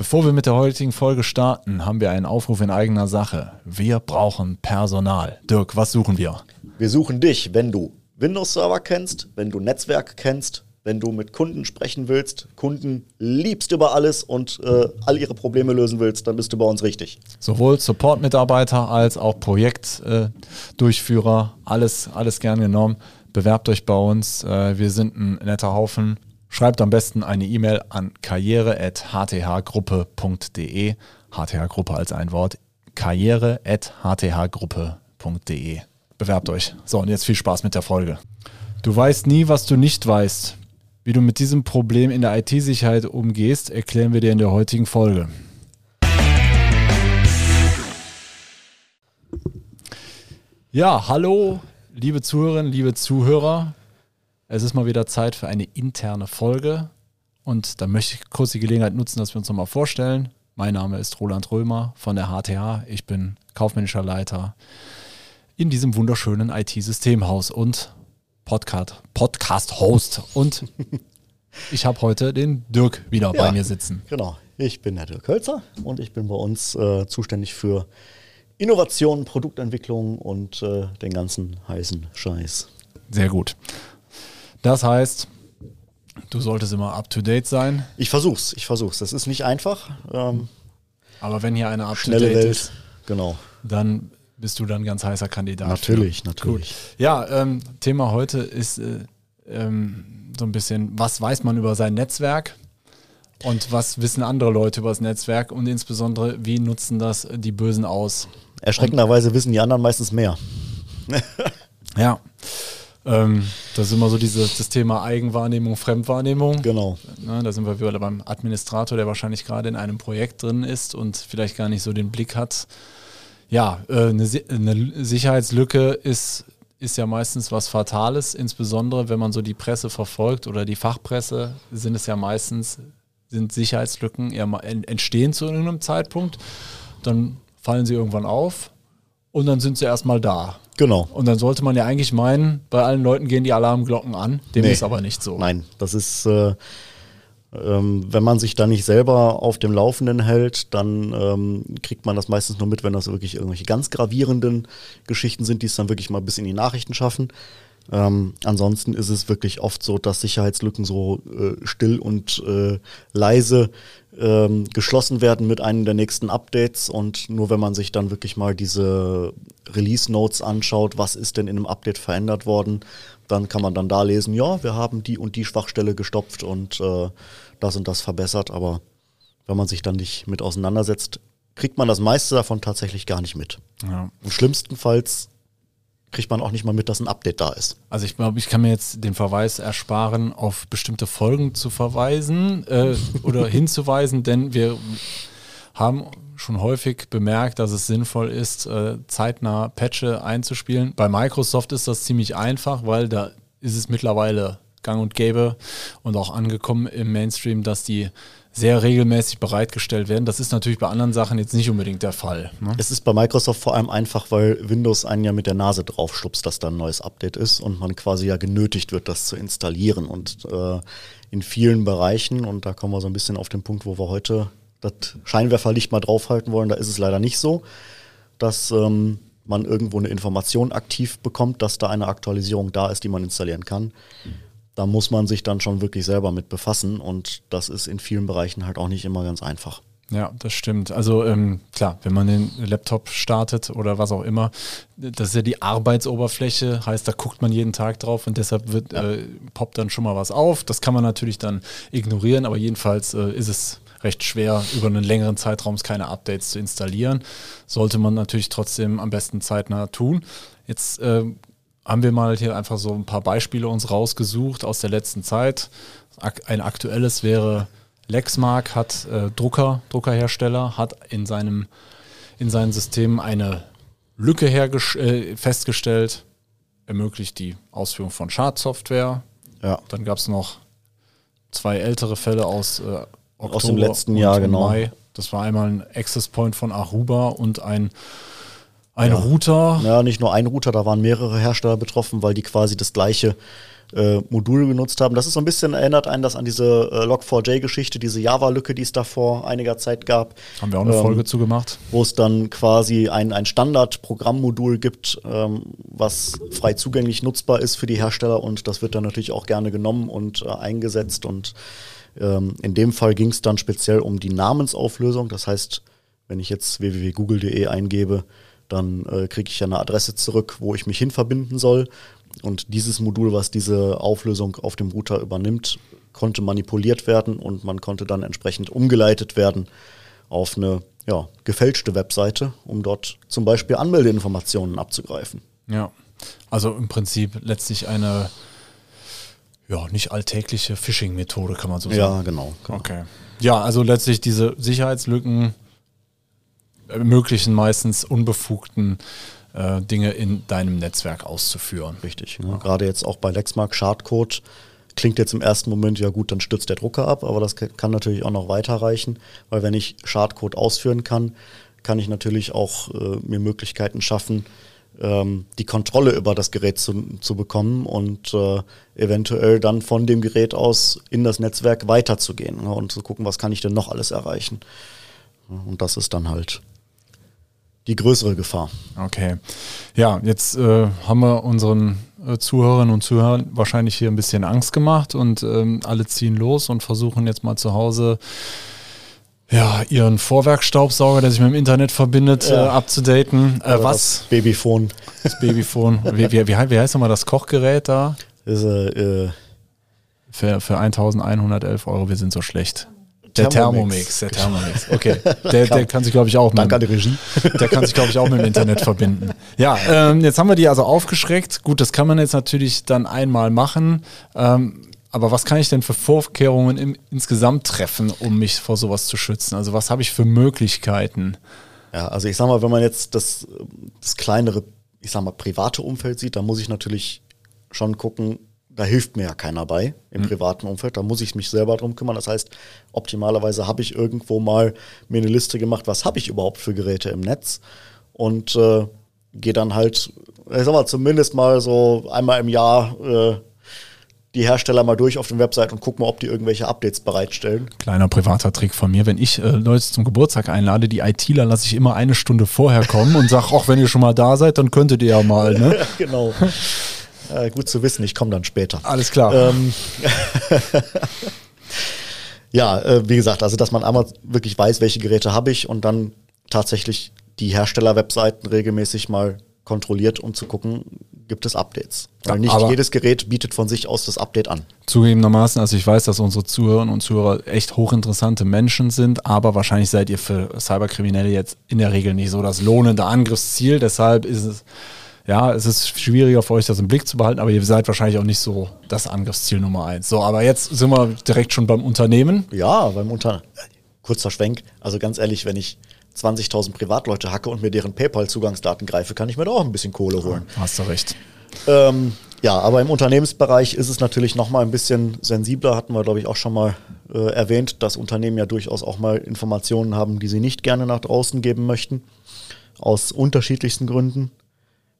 Bevor wir mit der heutigen Folge starten, haben wir einen Aufruf in eigener Sache. Wir brauchen Personal. Dirk, was suchen wir? Wir suchen dich, wenn du Windows-Server kennst, wenn du Netzwerk kennst, wenn du mit Kunden sprechen willst, Kunden liebst über alles und äh, all ihre Probleme lösen willst, dann bist du bei uns richtig. Sowohl Support-Mitarbeiter als auch Projektdurchführer, äh, alles, alles gern genommen. Bewerbt euch bei uns. Äh, wir sind ein netter Haufen. Schreibt am besten eine E-Mail an karriere.hthgruppe.de. HTH-Gruppe als ein Wort. karriere.hthgruppe.de. Bewerbt euch. So, und jetzt viel Spaß mit der Folge. Du weißt nie, was du nicht weißt. Wie du mit diesem Problem in der IT-Sicherheit umgehst, erklären wir dir in der heutigen Folge. Ja, hallo, liebe Zuhörerinnen, liebe Zuhörer. Es ist mal wieder Zeit für eine interne Folge. Und da möchte ich kurz die Gelegenheit nutzen, dass wir uns nochmal vorstellen. Mein Name ist Roland Römer von der HTH. Ich bin kaufmännischer Leiter in diesem wunderschönen IT-Systemhaus und Podcast, Podcast-Host. Und ich habe heute den Dirk wieder ja, bei mir sitzen. Genau, ich bin der Dirk Hölzer und ich bin bei uns äh, zuständig für Innovation, Produktentwicklung und äh, den ganzen heißen Scheiß. Sehr gut. Das heißt, du solltest immer up to date sein. Ich versuch's, ich versuch's. Das ist nicht einfach. Ähm, Aber wenn hier eine up to date ist, genau. dann bist du dann ganz heißer Kandidat. Natürlich, natürlich. Gut. Ja, ähm, Thema heute ist äh, ähm, so ein bisschen, was weiß man über sein Netzwerk? Und was wissen andere Leute über das Netzwerk und insbesondere, wie nutzen das die Bösen aus? Erschreckenderweise wissen die anderen meistens mehr. ja. Ähm, das ist immer so dieses, das Thema Eigenwahrnehmung, Fremdwahrnehmung. Genau. Ja, da sind wir wieder beim Administrator, der wahrscheinlich gerade in einem Projekt drin ist und vielleicht gar nicht so den Blick hat. Ja, äh, eine, eine Sicherheitslücke ist, ist ja meistens was Fatales, insbesondere wenn man so die Presse verfolgt oder die Fachpresse, sind es ja meistens, sind Sicherheitslücken entstehen zu irgendeinem Zeitpunkt, dann fallen sie irgendwann auf und dann sind sie erstmal da. Genau. Und dann sollte man ja eigentlich meinen, bei allen Leuten gehen die Alarmglocken an. Dem nee. ist aber nicht so. Nein, das ist, äh, ähm, wenn man sich da nicht selber auf dem Laufenden hält, dann ähm, kriegt man das meistens nur mit, wenn das wirklich irgendwelche ganz gravierenden Geschichten sind, die es dann wirklich mal bis in die Nachrichten schaffen. Ähm, ansonsten ist es wirklich oft so, dass Sicherheitslücken so äh, still und äh, leise ähm, geschlossen werden mit einem der nächsten Updates. Und nur wenn man sich dann wirklich mal diese Release Notes anschaut, was ist denn in einem Update verändert worden, dann kann man dann da lesen, ja, wir haben die und die Schwachstelle gestopft und äh, das und das verbessert. Aber wenn man sich dann nicht mit auseinandersetzt, kriegt man das meiste davon tatsächlich gar nicht mit. Ja. Und schlimmstenfalls kriegt man auch nicht mal mit, dass ein Update da ist. Also ich glaube, ich kann mir jetzt den Verweis ersparen, auf bestimmte Folgen zu verweisen äh, oder hinzuweisen, denn wir haben schon häufig bemerkt, dass es sinnvoll ist, äh, zeitnah Patche einzuspielen. Bei Microsoft ist das ziemlich einfach, weil da ist es mittlerweile gang und gäbe und auch angekommen im Mainstream, dass die sehr regelmäßig bereitgestellt werden. Das ist natürlich bei anderen Sachen jetzt nicht unbedingt der Fall. Ne? Es ist bei Microsoft vor allem einfach, weil Windows einen ja mit der Nase draufschubst, dass da ein neues Update ist und man quasi ja genötigt wird, das zu installieren. Und äh, in vielen Bereichen, und da kommen wir so ein bisschen auf den Punkt, wo wir heute das Scheinwerferlicht mal draufhalten wollen, da ist es leider nicht so, dass ähm, man irgendwo eine Information aktiv bekommt, dass da eine Aktualisierung da ist, die man installieren kann da muss man sich dann schon wirklich selber mit befassen und das ist in vielen Bereichen halt auch nicht immer ganz einfach. Ja, das stimmt. Also ähm, klar, wenn man den Laptop startet oder was auch immer, das ist ja die Arbeitsoberfläche, heißt, da guckt man jeden Tag drauf und deshalb wird, ja. äh, poppt dann schon mal was auf. Das kann man natürlich dann ignorieren, aber jedenfalls äh, ist es recht schwer, über einen längeren Zeitraum keine Updates zu installieren. Sollte man natürlich trotzdem am besten zeitnah tun. Jetzt äh, haben wir mal hier einfach so ein paar Beispiele uns rausgesucht aus der letzten Zeit. Ein aktuelles wäre Lexmark hat äh, Drucker, Druckerhersteller, hat in seinem in seinem System eine Lücke äh, festgestellt, ermöglicht die Ausführung von Schadsoftware. Ja. Dann gab es noch zwei ältere Fälle aus äh, Oktober aus dem letzten Jahr, genau. Mai. Das war einmal ein Access Point von Aruba und ein Ein Ja. Router. Ja, nicht nur ein Router, da waren mehrere Hersteller betroffen, weil die quasi das gleiche äh, Modul genutzt haben. Das ist so ein bisschen, erinnert einen das an diese äh, Log4j-Geschichte, diese Java-Lücke, die es da vor einiger Zeit gab. Haben wir auch eine Ähm, Folge zu gemacht. wo es dann quasi ein, ein Standard-Programmmodul gibt, ähm, was frei zugänglich nutzbar ist für die Hersteller und das wird dann natürlich auch gerne genommen und äh, eingesetzt und ähm, in dem Fall ging es dann speziell um die Namensauflösung. Das heißt, wenn ich jetzt www.google.de eingebe, dann äh, kriege ich ja eine Adresse zurück, wo ich mich hin verbinden soll. Und dieses Modul, was diese Auflösung auf dem Router übernimmt, konnte manipuliert werden und man konnte dann entsprechend umgeleitet werden auf eine ja, gefälschte Webseite, um dort zum Beispiel Anmeldeinformationen abzugreifen. Ja. Also im Prinzip letztlich eine ja, nicht alltägliche Phishing-Methode, kann man so Ja, sagen. genau. genau. Okay. Ja, also letztlich diese Sicherheitslücken ermöglichen meistens unbefugten äh, Dinge in deinem Netzwerk auszuführen. Richtig. Ne? Gerade jetzt auch bei Lexmark Schadcode klingt jetzt im ersten Moment, ja gut, dann stürzt der Drucker ab, aber das kann natürlich auch noch weiterreichen, weil wenn ich Schadcode ausführen kann, kann ich natürlich auch äh, mir Möglichkeiten schaffen, ähm, die Kontrolle über das Gerät zu, zu bekommen und äh, eventuell dann von dem Gerät aus in das Netzwerk weiterzugehen ne? und zu gucken, was kann ich denn noch alles erreichen. Und das ist dann halt die größere Gefahr. Okay. Ja, jetzt äh, haben wir unseren äh, Zuhörerinnen und Zuhörern wahrscheinlich hier ein bisschen Angst gemacht und ähm, alle ziehen los und versuchen jetzt mal zu Hause ja, ihren Vorwerkstaubsauger, der sich mit dem Internet verbindet, Ja. äh, abzudaten. Äh, Oder was? Das Babyphone. Das Babyphone. wie, wie, wie, hei- wie heißt nochmal das Kochgerät da? Ist, äh, äh, Für, für 1111 Euro, wir sind so schlecht. Der Thermomix. Der Thermomix. Okay, der, der kann sich, glaube ich, auch mit, danke an die Regie. der kann sich, glaube ich, auch mit dem Internet verbinden. Ja, ähm, jetzt haben wir die also aufgeschreckt. Gut, das kann man jetzt natürlich dann einmal machen. Ähm, aber was kann ich denn für Vorkehrungen im, insgesamt treffen, um mich vor sowas zu schützen? Also was habe ich für Möglichkeiten? Ja, also ich sag mal, wenn man jetzt das, das kleinere, ich sag mal, private Umfeld sieht, da muss ich natürlich schon gucken, da hilft mir ja keiner bei im privaten Umfeld, da muss ich mich selber drum kümmern. Das heißt, optimalerweise habe ich irgendwo mal mir eine Liste gemacht, was habe ich überhaupt für Geräte im Netz und äh, gehe dann halt, ich sag mal, zumindest mal so einmal im Jahr äh, die Hersteller mal durch auf den Website und guck mal, ob die irgendwelche Updates bereitstellen. Kleiner privater Trick von mir, wenn ich äh, Leute zum Geburtstag einlade, die ITler lasse ich immer eine Stunde vorher kommen und sage, auch wenn ihr schon mal da seid, dann könntet ihr ja mal. Ne? Ja, genau. Äh, gut zu wissen, ich komme dann später. Alles klar. Ähm, ja, äh, wie gesagt, also dass man einmal wirklich weiß, welche Geräte habe ich und dann tatsächlich die Hersteller-Webseiten regelmäßig mal kontrolliert, um zu gucken, gibt es Updates. Weil Ja, nicht jedes Gerät bietet von sich aus das Update an. Zugegebenermaßen, also ich weiß, dass unsere Zuhörerinnen und Zuhörer echt hochinteressante Menschen sind, aber wahrscheinlich seid ihr für Cyberkriminelle jetzt in der Regel nicht so das lohnende Angriffsziel. Deshalb ist es, ja, es ist schwieriger für euch, das im Blick zu behalten, aber ihr seid wahrscheinlich auch nicht so das Angriffsziel Nummer eins. So, aber jetzt sind wir direkt schon beim Unternehmen. Ja, beim Unter... Kurzer Schwenk. Also ganz ehrlich, wenn ich 20.000 Privatleute hacke und mir deren PayPal-Zugangsdaten greife, kann ich mir da auch ein bisschen Kohle holen. Hast du recht. Ähm, ja, aber im Unternehmensbereich ist es natürlich noch mal ein bisschen sensibler, hatten wir, glaube ich, auch schon mal äh, erwähnt, dass Unternehmen ja durchaus auch mal Informationen haben, die sie nicht gerne nach draußen geben möchten, aus unterschiedlichsten Gründen.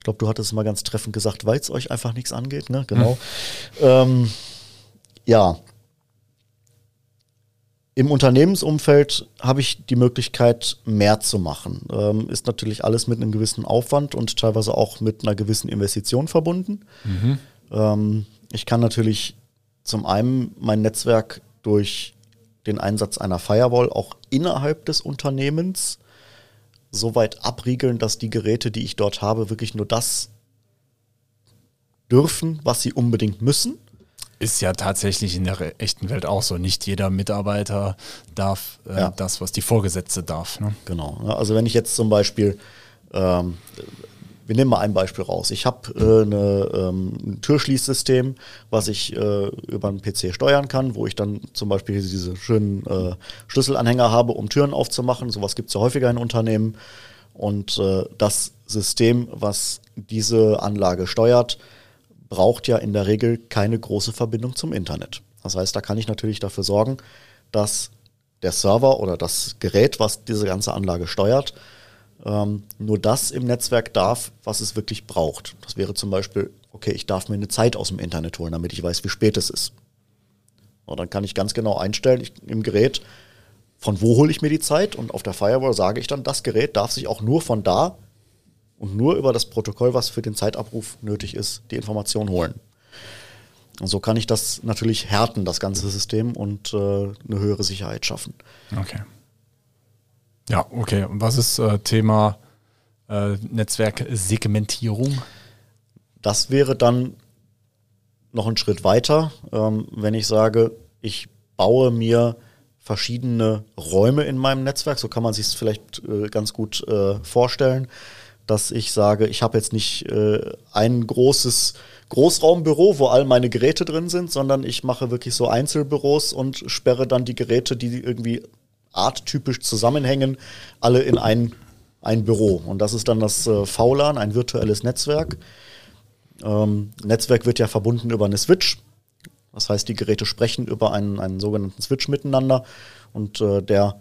Ich glaube, du hattest es mal ganz treffend gesagt, weil es euch einfach nichts angeht, ne? Genau. Ähm, ja. Im Unternehmensumfeld habe ich die Möglichkeit, mehr zu machen. Ähm, ist natürlich alles mit einem gewissen Aufwand und teilweise auch mit einer gewissen Investition verbunden. Ähm, ich kann natürlich zum einen mein Netzwerk durch den Einsatz einer Firewall auch innerhalb des Unternehmens so weit abriegeln, dass die Geräte, die ich dort habe, wirklich nur das dürfen, was sie unbedingt müssen. Ist ja tatsächlich in der echten Welt auch so. Nicht jeder Mitarbeiter darf äh, Ja. das, was die Vorgesetzte darf. Ne? Genau. Also wenn ich jetzt zum Beispiel, ähm, wir nehmen mal ein Beispiel raus. Ich habe äh, ähm, ein Türschließsystem, was ich äh, über einen PC steuern kann, wo ich dann zum Beispiel diese schönen äh, Schlüsselanhänger habe, um Türen aufzumachen. Sowas gibt es ja häufiger in Unternehmen. Und äh, das System, was diese Anlage steuert, braucht ja in der Regel keine große Verbindung zum Internet. Das heißt, da kann ich natürlich dafür sorgen, dass der Server oder das Gerät, was diese ganze Anlage steuert, ähm, nur das im Netzwerk darf, was es wirklich braucht. Das wäre zum Beispiel, okay, ich darf mir eine Zeit aus dem Internet holen, damit ich weiß, wie spät es ist. Und dann kann ich ganz genau einstellen ich, im Gerät, von wo hole ich mir die Zeit und auf der Firewall sage ich dann, das Gerät darf sich auch nur von da und nur über das Protokoll, was für den Zeitabruf nötig ist, die Information holen. Und so kann ich das natürlich härten, das ganze System, und äh, eine höhere Sicherheit schaffen. Okay. Ja, okay. Und was ist äh, Thema äh, Netzwerksegmentierung? Das wäre dann noch ein Schritt weiter, ähm, wenn ich sage, ich baue mir verschiedene Räume in meinem Netzwerk, so kann man sich es vielleicht äh, ganz gut äh, vorstellen, dass ich sage, ich habe jetzt nicht äh, ein großes Großraumbüro, wo all meine Geräte drin sind, sondern ich mache wirklich so Einzelbüros und sperre dann die Geräte, die irgendwie arttypisch zusammenhängen, alle in ein, ein Büro. Und das ist dann das äh, VLAN, ein virtuelles Netzwerk. Ähm, Netzwerk wird ja verbunden über eine Switch. Das heißt, die Geräte sprechen über einen, einen sogenannten Switch miteinander und äh, der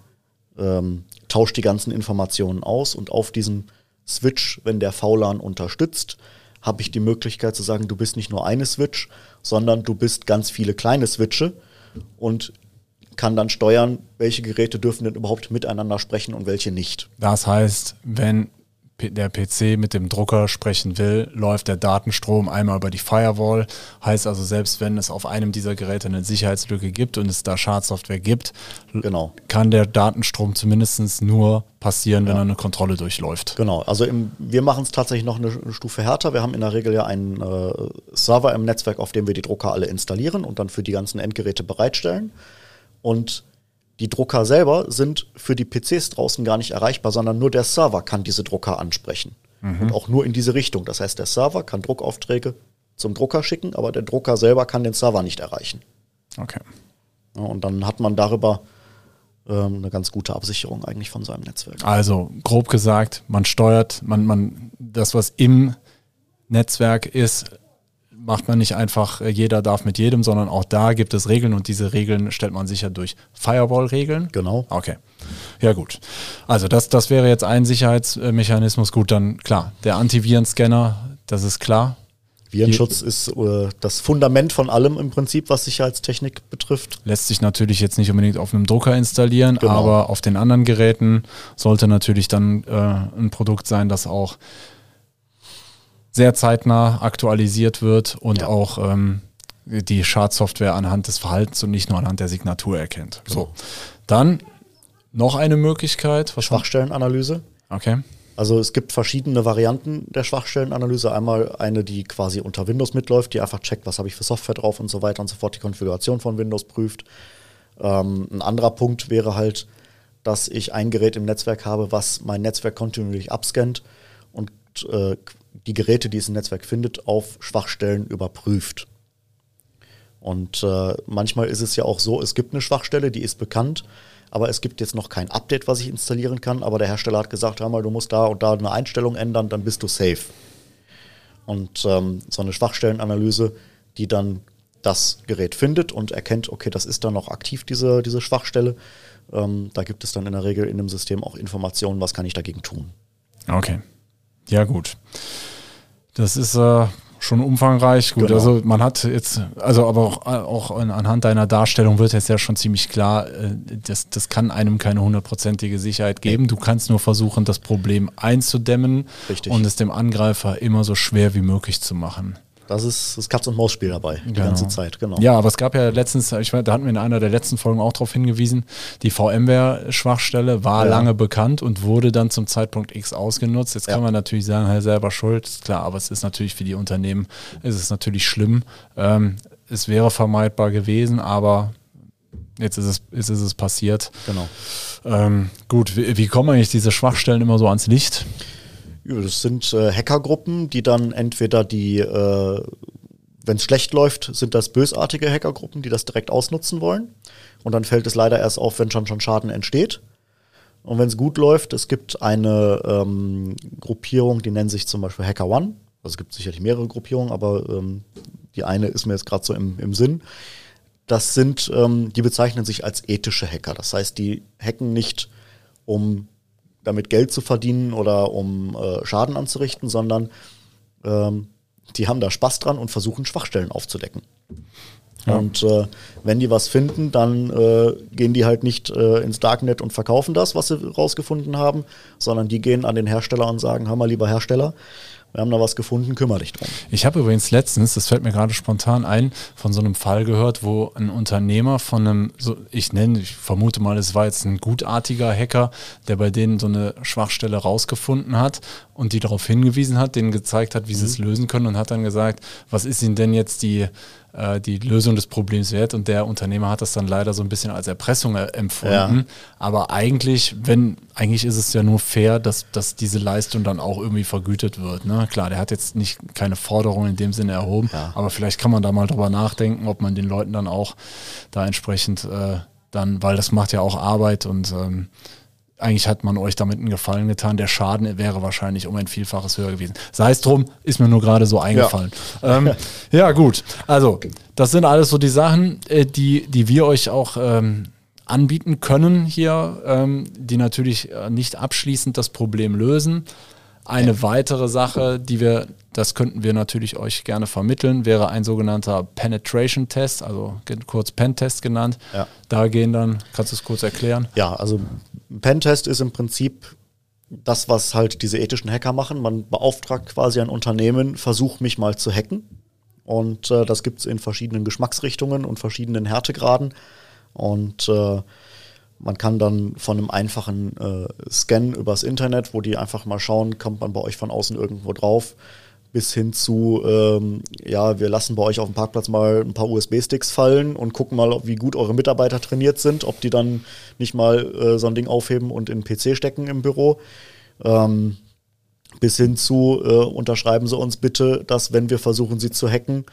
ähm, tauscht die ganzen Informationen aus. Und auf diesem Switch, wenn der VLAN unterstützt, habe ich die Möglichkeit zu sagen, du bist nicht nur eine Switch, sondern du bist ganz viele kleine Switche und kann dann steuern, welche Geräte dürfen denn überhaupt miteinander sprechen und welche nicht. Das heißt, wenn der PC mit dem Drucker sprechen will, läuft der Datenstrom einmal über die Firewall. Heißt also, selbst wenn es auf einem dieser Geräte eine Sicherheitslücke gibt und es da Schadsoftware gibt, genau. kann der Datenstrom zumindest nur passieren, wenn ja. er eine Kontrolle durchläuft. Genau, also im, wir machen es tatsächlich noch eine, eine, Stufe härter. Wir haben in der Regel ja einen äh, Server im Netzwerk, auf dem wir die Drucker alle installieren und dann für die ganzen Endgeräte bereitstellen. Und die Drucker selber sind für die PCs draußen gar nicht erreichbar, sondern nur der Server kann diese Drucker ansprechen. Mhm. Und auch nur in diese Richtung. Das heißt, der Server kann Druckaufträge zum Drucker schicken, aber der Drucker selber kann den Server nicht erreichen. Okay. Ja, und dann hat man darüber ähm, eine ganz gute Absicherung eigentlich von seinem Netzwerk. Also grob gesagt, man steuert, man, man, das, was im Netzwerk ist, macht man nicht einfach, äh, jeder darf mit jedem, sondern auch da gibt es Regeln und diese Regeln stellt man sicher durch Firewall-Regeln. Genau. Okay. Ja, gut. Also das, das wäre jetzt ein Sicherheitsmechanismus. Gut, dann klar, der Antivirenscanner, das ist klar. Virenschutz ist äh, das Fundament von allem im Prinzip, was Sicherheitstechnik betrifft. Lässt sich natürlich jetzt nicht unbedingt auf einem Drucker installieren, genau. aber auf den anderen Geräten sollte natürlich dann äh, ein Produkt sein, das auch sehr zeitnah aktualisiert wird und ja. auch ähm, die Schadsoftware anhand des Verhaltens und nicht nur anhand der Signatur erkennt. So. so. Dann noch eine Möglichkeit. Schwachstellenanalyse. Okay. Also es gibt verschiedene Varianten der Schwachstellenanalyse. Einmal eine, die quasi unter Windows mitläuft, die einfach checkt, was habe ich für Software drauf und so weiter und so fort, die Konfiguration von Windows prüft. Ähm, ein anderer Punkt wäre halt, dass ich ein Gerät im Netzwerk habe, was mein Netzwerk kontinuierlich abscannt äh, die Geräte, die es im Netzwerk findet, auf Schwachstellen überprüft. Und äh, manchmal ist es ja auch so, es gibt eine Schwachstelle, die ist bekannt, aber es gibt jetzt noch kein Update, was ich installieren kann. Aber der Hersteller hat gesagt, hör mal, du musst da und da eine Einstellung ändern, dann bist du safe. Und ähm, so eine Schwachstellenanalyse, die dann das Gerät findet und erkennt, okay, das ist dann noch aktiv, diese, diese Schwachstelle. Ähm, da gibt es dann in der Regel in dem System auch Informationen, was kann ich dagegen tun. Okay. Ja, gut. Das ist äh, schon umfangreich. Gut, genau. also man hat jetzt, also aber auch, auch anhand deiner Darstellung wird jetzt ja schon ziemlich klar, äh, das, das kann einem keine hundertprozentige Sicherheit geben. Du kannst nur versuchen, das Problem einzudämmen Richtig. und es dem Angreifer immer so schwer wie möglich zu machen. Das ist das Katz- und Maus-Spiel dabei, die genau. ganze Zeit, genau. Ja, aber es gab ja letztens, ich meine, da hatten wir in einer der letzten Folgen auch darauf hingewiesen, die VMware-Schwachstelle war ja. lange bekannt und wurde dann zum Zeitpunkt X ausgenutzt. Jetzt ja. kann man natürlich sagen, hey, selber schuld, ist klar, aber es ist natürlich für die Unternehmen, ist es natürlich schlimm. Ähm, es wäre vermeidbar gewesen, aber jetzt ist es, jetzt ist es passiert. Genau. Ähm, gut, wie, wie kommen eigentlich diese Schwachstellen immer so ans Licht? Das sind äh, Hackergruppen, die dann entweder die, äh, wenn es schlecht läuft, sind das bösartige Hackergruppen, die das direkt ausnutzen wollen. Und dann fällt es leider erst auf, wenn schon schon Schaden entsteht. Und wenn es gut läuft, es gibt eine ähm, Gruppierung, die nennt sich zum Beispiel Hacker One. Also es gibt sicherlich mehrere Gruppierungen, aber ähm, die eine ist mir jetzt gerade so im, im Sinn. Das sind, ähm, die bezeichnen sich als ethische Hacker. Das heißt, die hacken nicht, um damit Geld zu verdienen oder um äh, Schaden anzurichten, sondern ähm, die haben da Spaß dran und versuchen Schwachstellen aufzudecken. Ja. Und äh, wenn die was finden, dann äh, gehen die halt nicht äh, ins Darknet und verkaufen das, was sie rausgefunden haben, sondern die gehen an den Hersteller und sagen, hör mal, lieber Hersteller, wir haben da was gefunden, kümmere dich drum. Ich habe übrigens letztens, das fällt mir gerade spontan ein, von so einem Fall gehört, wo ein Unternehmer von einem, so, ich nenne, ich vermute mal, es war jetzt ein gutartiger Hacker, der bei denen so eine Schwachstelle rausgefunden hat und die darauf hingewiesen hat, denen gezeigt hat, wie mhm. sie es lösen können und hat dann gesagt, was ist ihnen denn jetzt die äh, die Lösung des Problems wert. Und der Unternehmer hat das dann leider so ein bisschen als Erpressung empfunden. Ja. Aber eigentlich, wenn, eigentlich ist es ja nur fair, dass, dass diese Leistung dann auch irgendwie vergütet wird. Ne? Klar, der hat jetzt nicht keine Forderung in dem Sinne erhoben, ja. aber vielleicht kann man da mal drüber nachdenken, ob man den Leuten dann auch da entsprechend äh, dann, weil das macht ja auch Arbeit und ähm, eigentlich hat man euch damit einen Gefallen getan. Der Schaden wäre wahrscheinlich um ein Vielfaches höher gewesen. Sei es drum, ist mir nur gerade so eingefallen. Ja. Ähm, ja. gut. Also, das sind alles so die Sachen, äh, die, die wir euch auch ähm, anbieten können hier, ähm, die natürlich äh, nicht abschließend das Problem lösen. Eine ja. weitere Sache, die wir, das könnten wir natürlich euch gerne vermitteln, wäre ein sogenannter Penetration Test, also kurz Pen-Test genannt. Ja. Da gehen dann, kannst du es kurz erklären? Ja, also Pentest ist im Prinzip das, was halt diese ethischen Hacker machen. Man beauftragt quasi ein Unternehmen, versucht mich mal zu hacken. Und äh, das gibt es in verschiedenen Geschmacksrichtungen und verschiedenen Härtegraden. Und äh, man kann dann von einem einfachen äh, Scan übers Internet, wo die einfach mal schauen, kommt man bei euch von außen irgendwo drauf, bis hin zu, ähm, ja, wir lassen bei euch auf dem Parkplatz mal ein paar USB-Sticks fallen und gucken mal, wie gut eure Mitarbeiter trainiert sind, ob die dann nicht mal äh, so ein Ding aufheben und in den PC stecken im Büro. Ähm, bis hin zu, äh, unterschreiben Sie uns bitte, dass wenn wir versuchen, Sie zu hacken,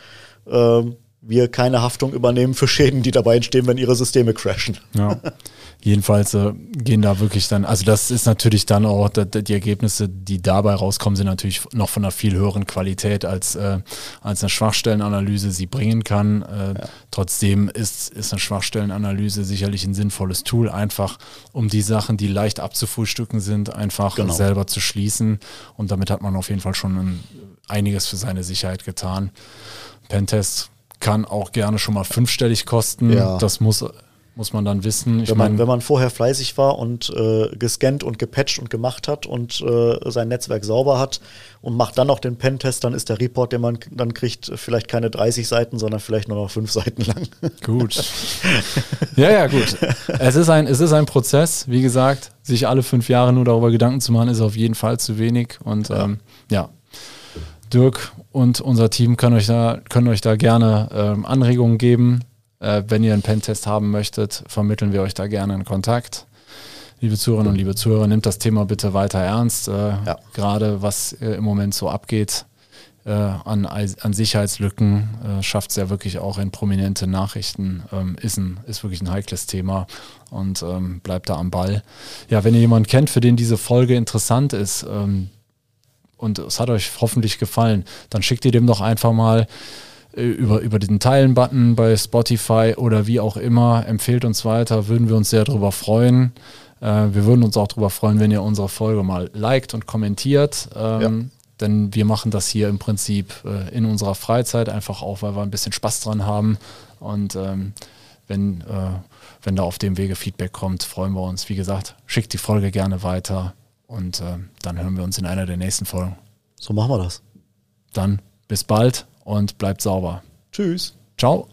äh, wir keine Haftung übernehmen für Schäden, die dabei entstehen, wenn Ihre Systeme crashen. Ja. Jedenfalls äh, gehen da wirklich dann, also das ist natürlich dann auch, die, die Ergebnisse, die dabei rauskommen, sind natürlich noch von einer viel höheren Qualität, als, äh, als eine Schwachstellenanalyse sie bringen kann. Äh, ja. Trotzdem ist, ist eine Schwachstellenanalyse sicherlich ein sinnvolles Tool, einfach um die Sachen, die leicht abzufrühstücken sind, einfach genau. selber zu schließen. Und damit hat man auf jeden Fall schon ein, einiges für seine Sicherheit getan. Pentest kann auch gerne schon mal fünfstellig kosten. Ja. Das muss muss man dann wissen. Ich wenn, man, mein, wenn man vorher fleißig war und äh, gescannt und gepatcht und gemacht hat und äh, sein Netzwerk sauber hat und macht dann noch den Pentest, dann ist der Report, den man dann kriegt, vielleicht keine 30 Seiten, sondern vielleicht nur noch fünf Seiten lang. Gut. ja, ja, gut. Es ist, ein, es ist ein Prozess, wie gesagt, sich alle fünf Jahre nur darüber Gedanken zu machen, ist auf jeden Fall zu wenig. Und ja, ähm, ja. Dirk und unser Team können euch da, können euch da gerne ähm, Anregungen geben äh, wenn ihr einen Pentest haben möchtet, vermitteln wir euch da gerne einen Kontakt. Liebe Zuhörerinnen und liebe Zuhörer, nehmt das Thema bitte weiter ernst. Äh, ja. Gerade was äh, im Moment so abgeht äh, an, an Sicherheitslücken, äh, schafft es ja wirklich auch in prominente Nachrichten. Ähm, ist, ein, ist wirklich ein heikles Thema und ähm, bleibt da am Ball. Ja, wenn ihr jemanden kennt, für den diese Folge interessant ist ähm, und es hat euch hoffentlich gefallen, dann schickt ihr dem doch einfach mal äh, über, über den Teilen-Button bei Spotify oder wie auch immer. Empfehlt uns weiter, würden wir uns sehr darüber freuen. Äh, wir würden uns auch darüber freuen, wenn ihr unsere Folge mal liked und kommentiert. Ähm, ja. Denn wir machen das hier im Prinzip äh, in unserer Freizeit, einfach auch, weil wir ein bisschen Spaß dran haben. Und ähm, wenn, äh, wenn da auf dem Wege Feedback kommt, freuen wir uns. Wie gesagt, schickt die Folge gerne weiter und äh, dann hören wir uns in einer der nächsten Folgen. So machen wir das. Dann bis bald und bleibt sauber. Tschüss. Ciao.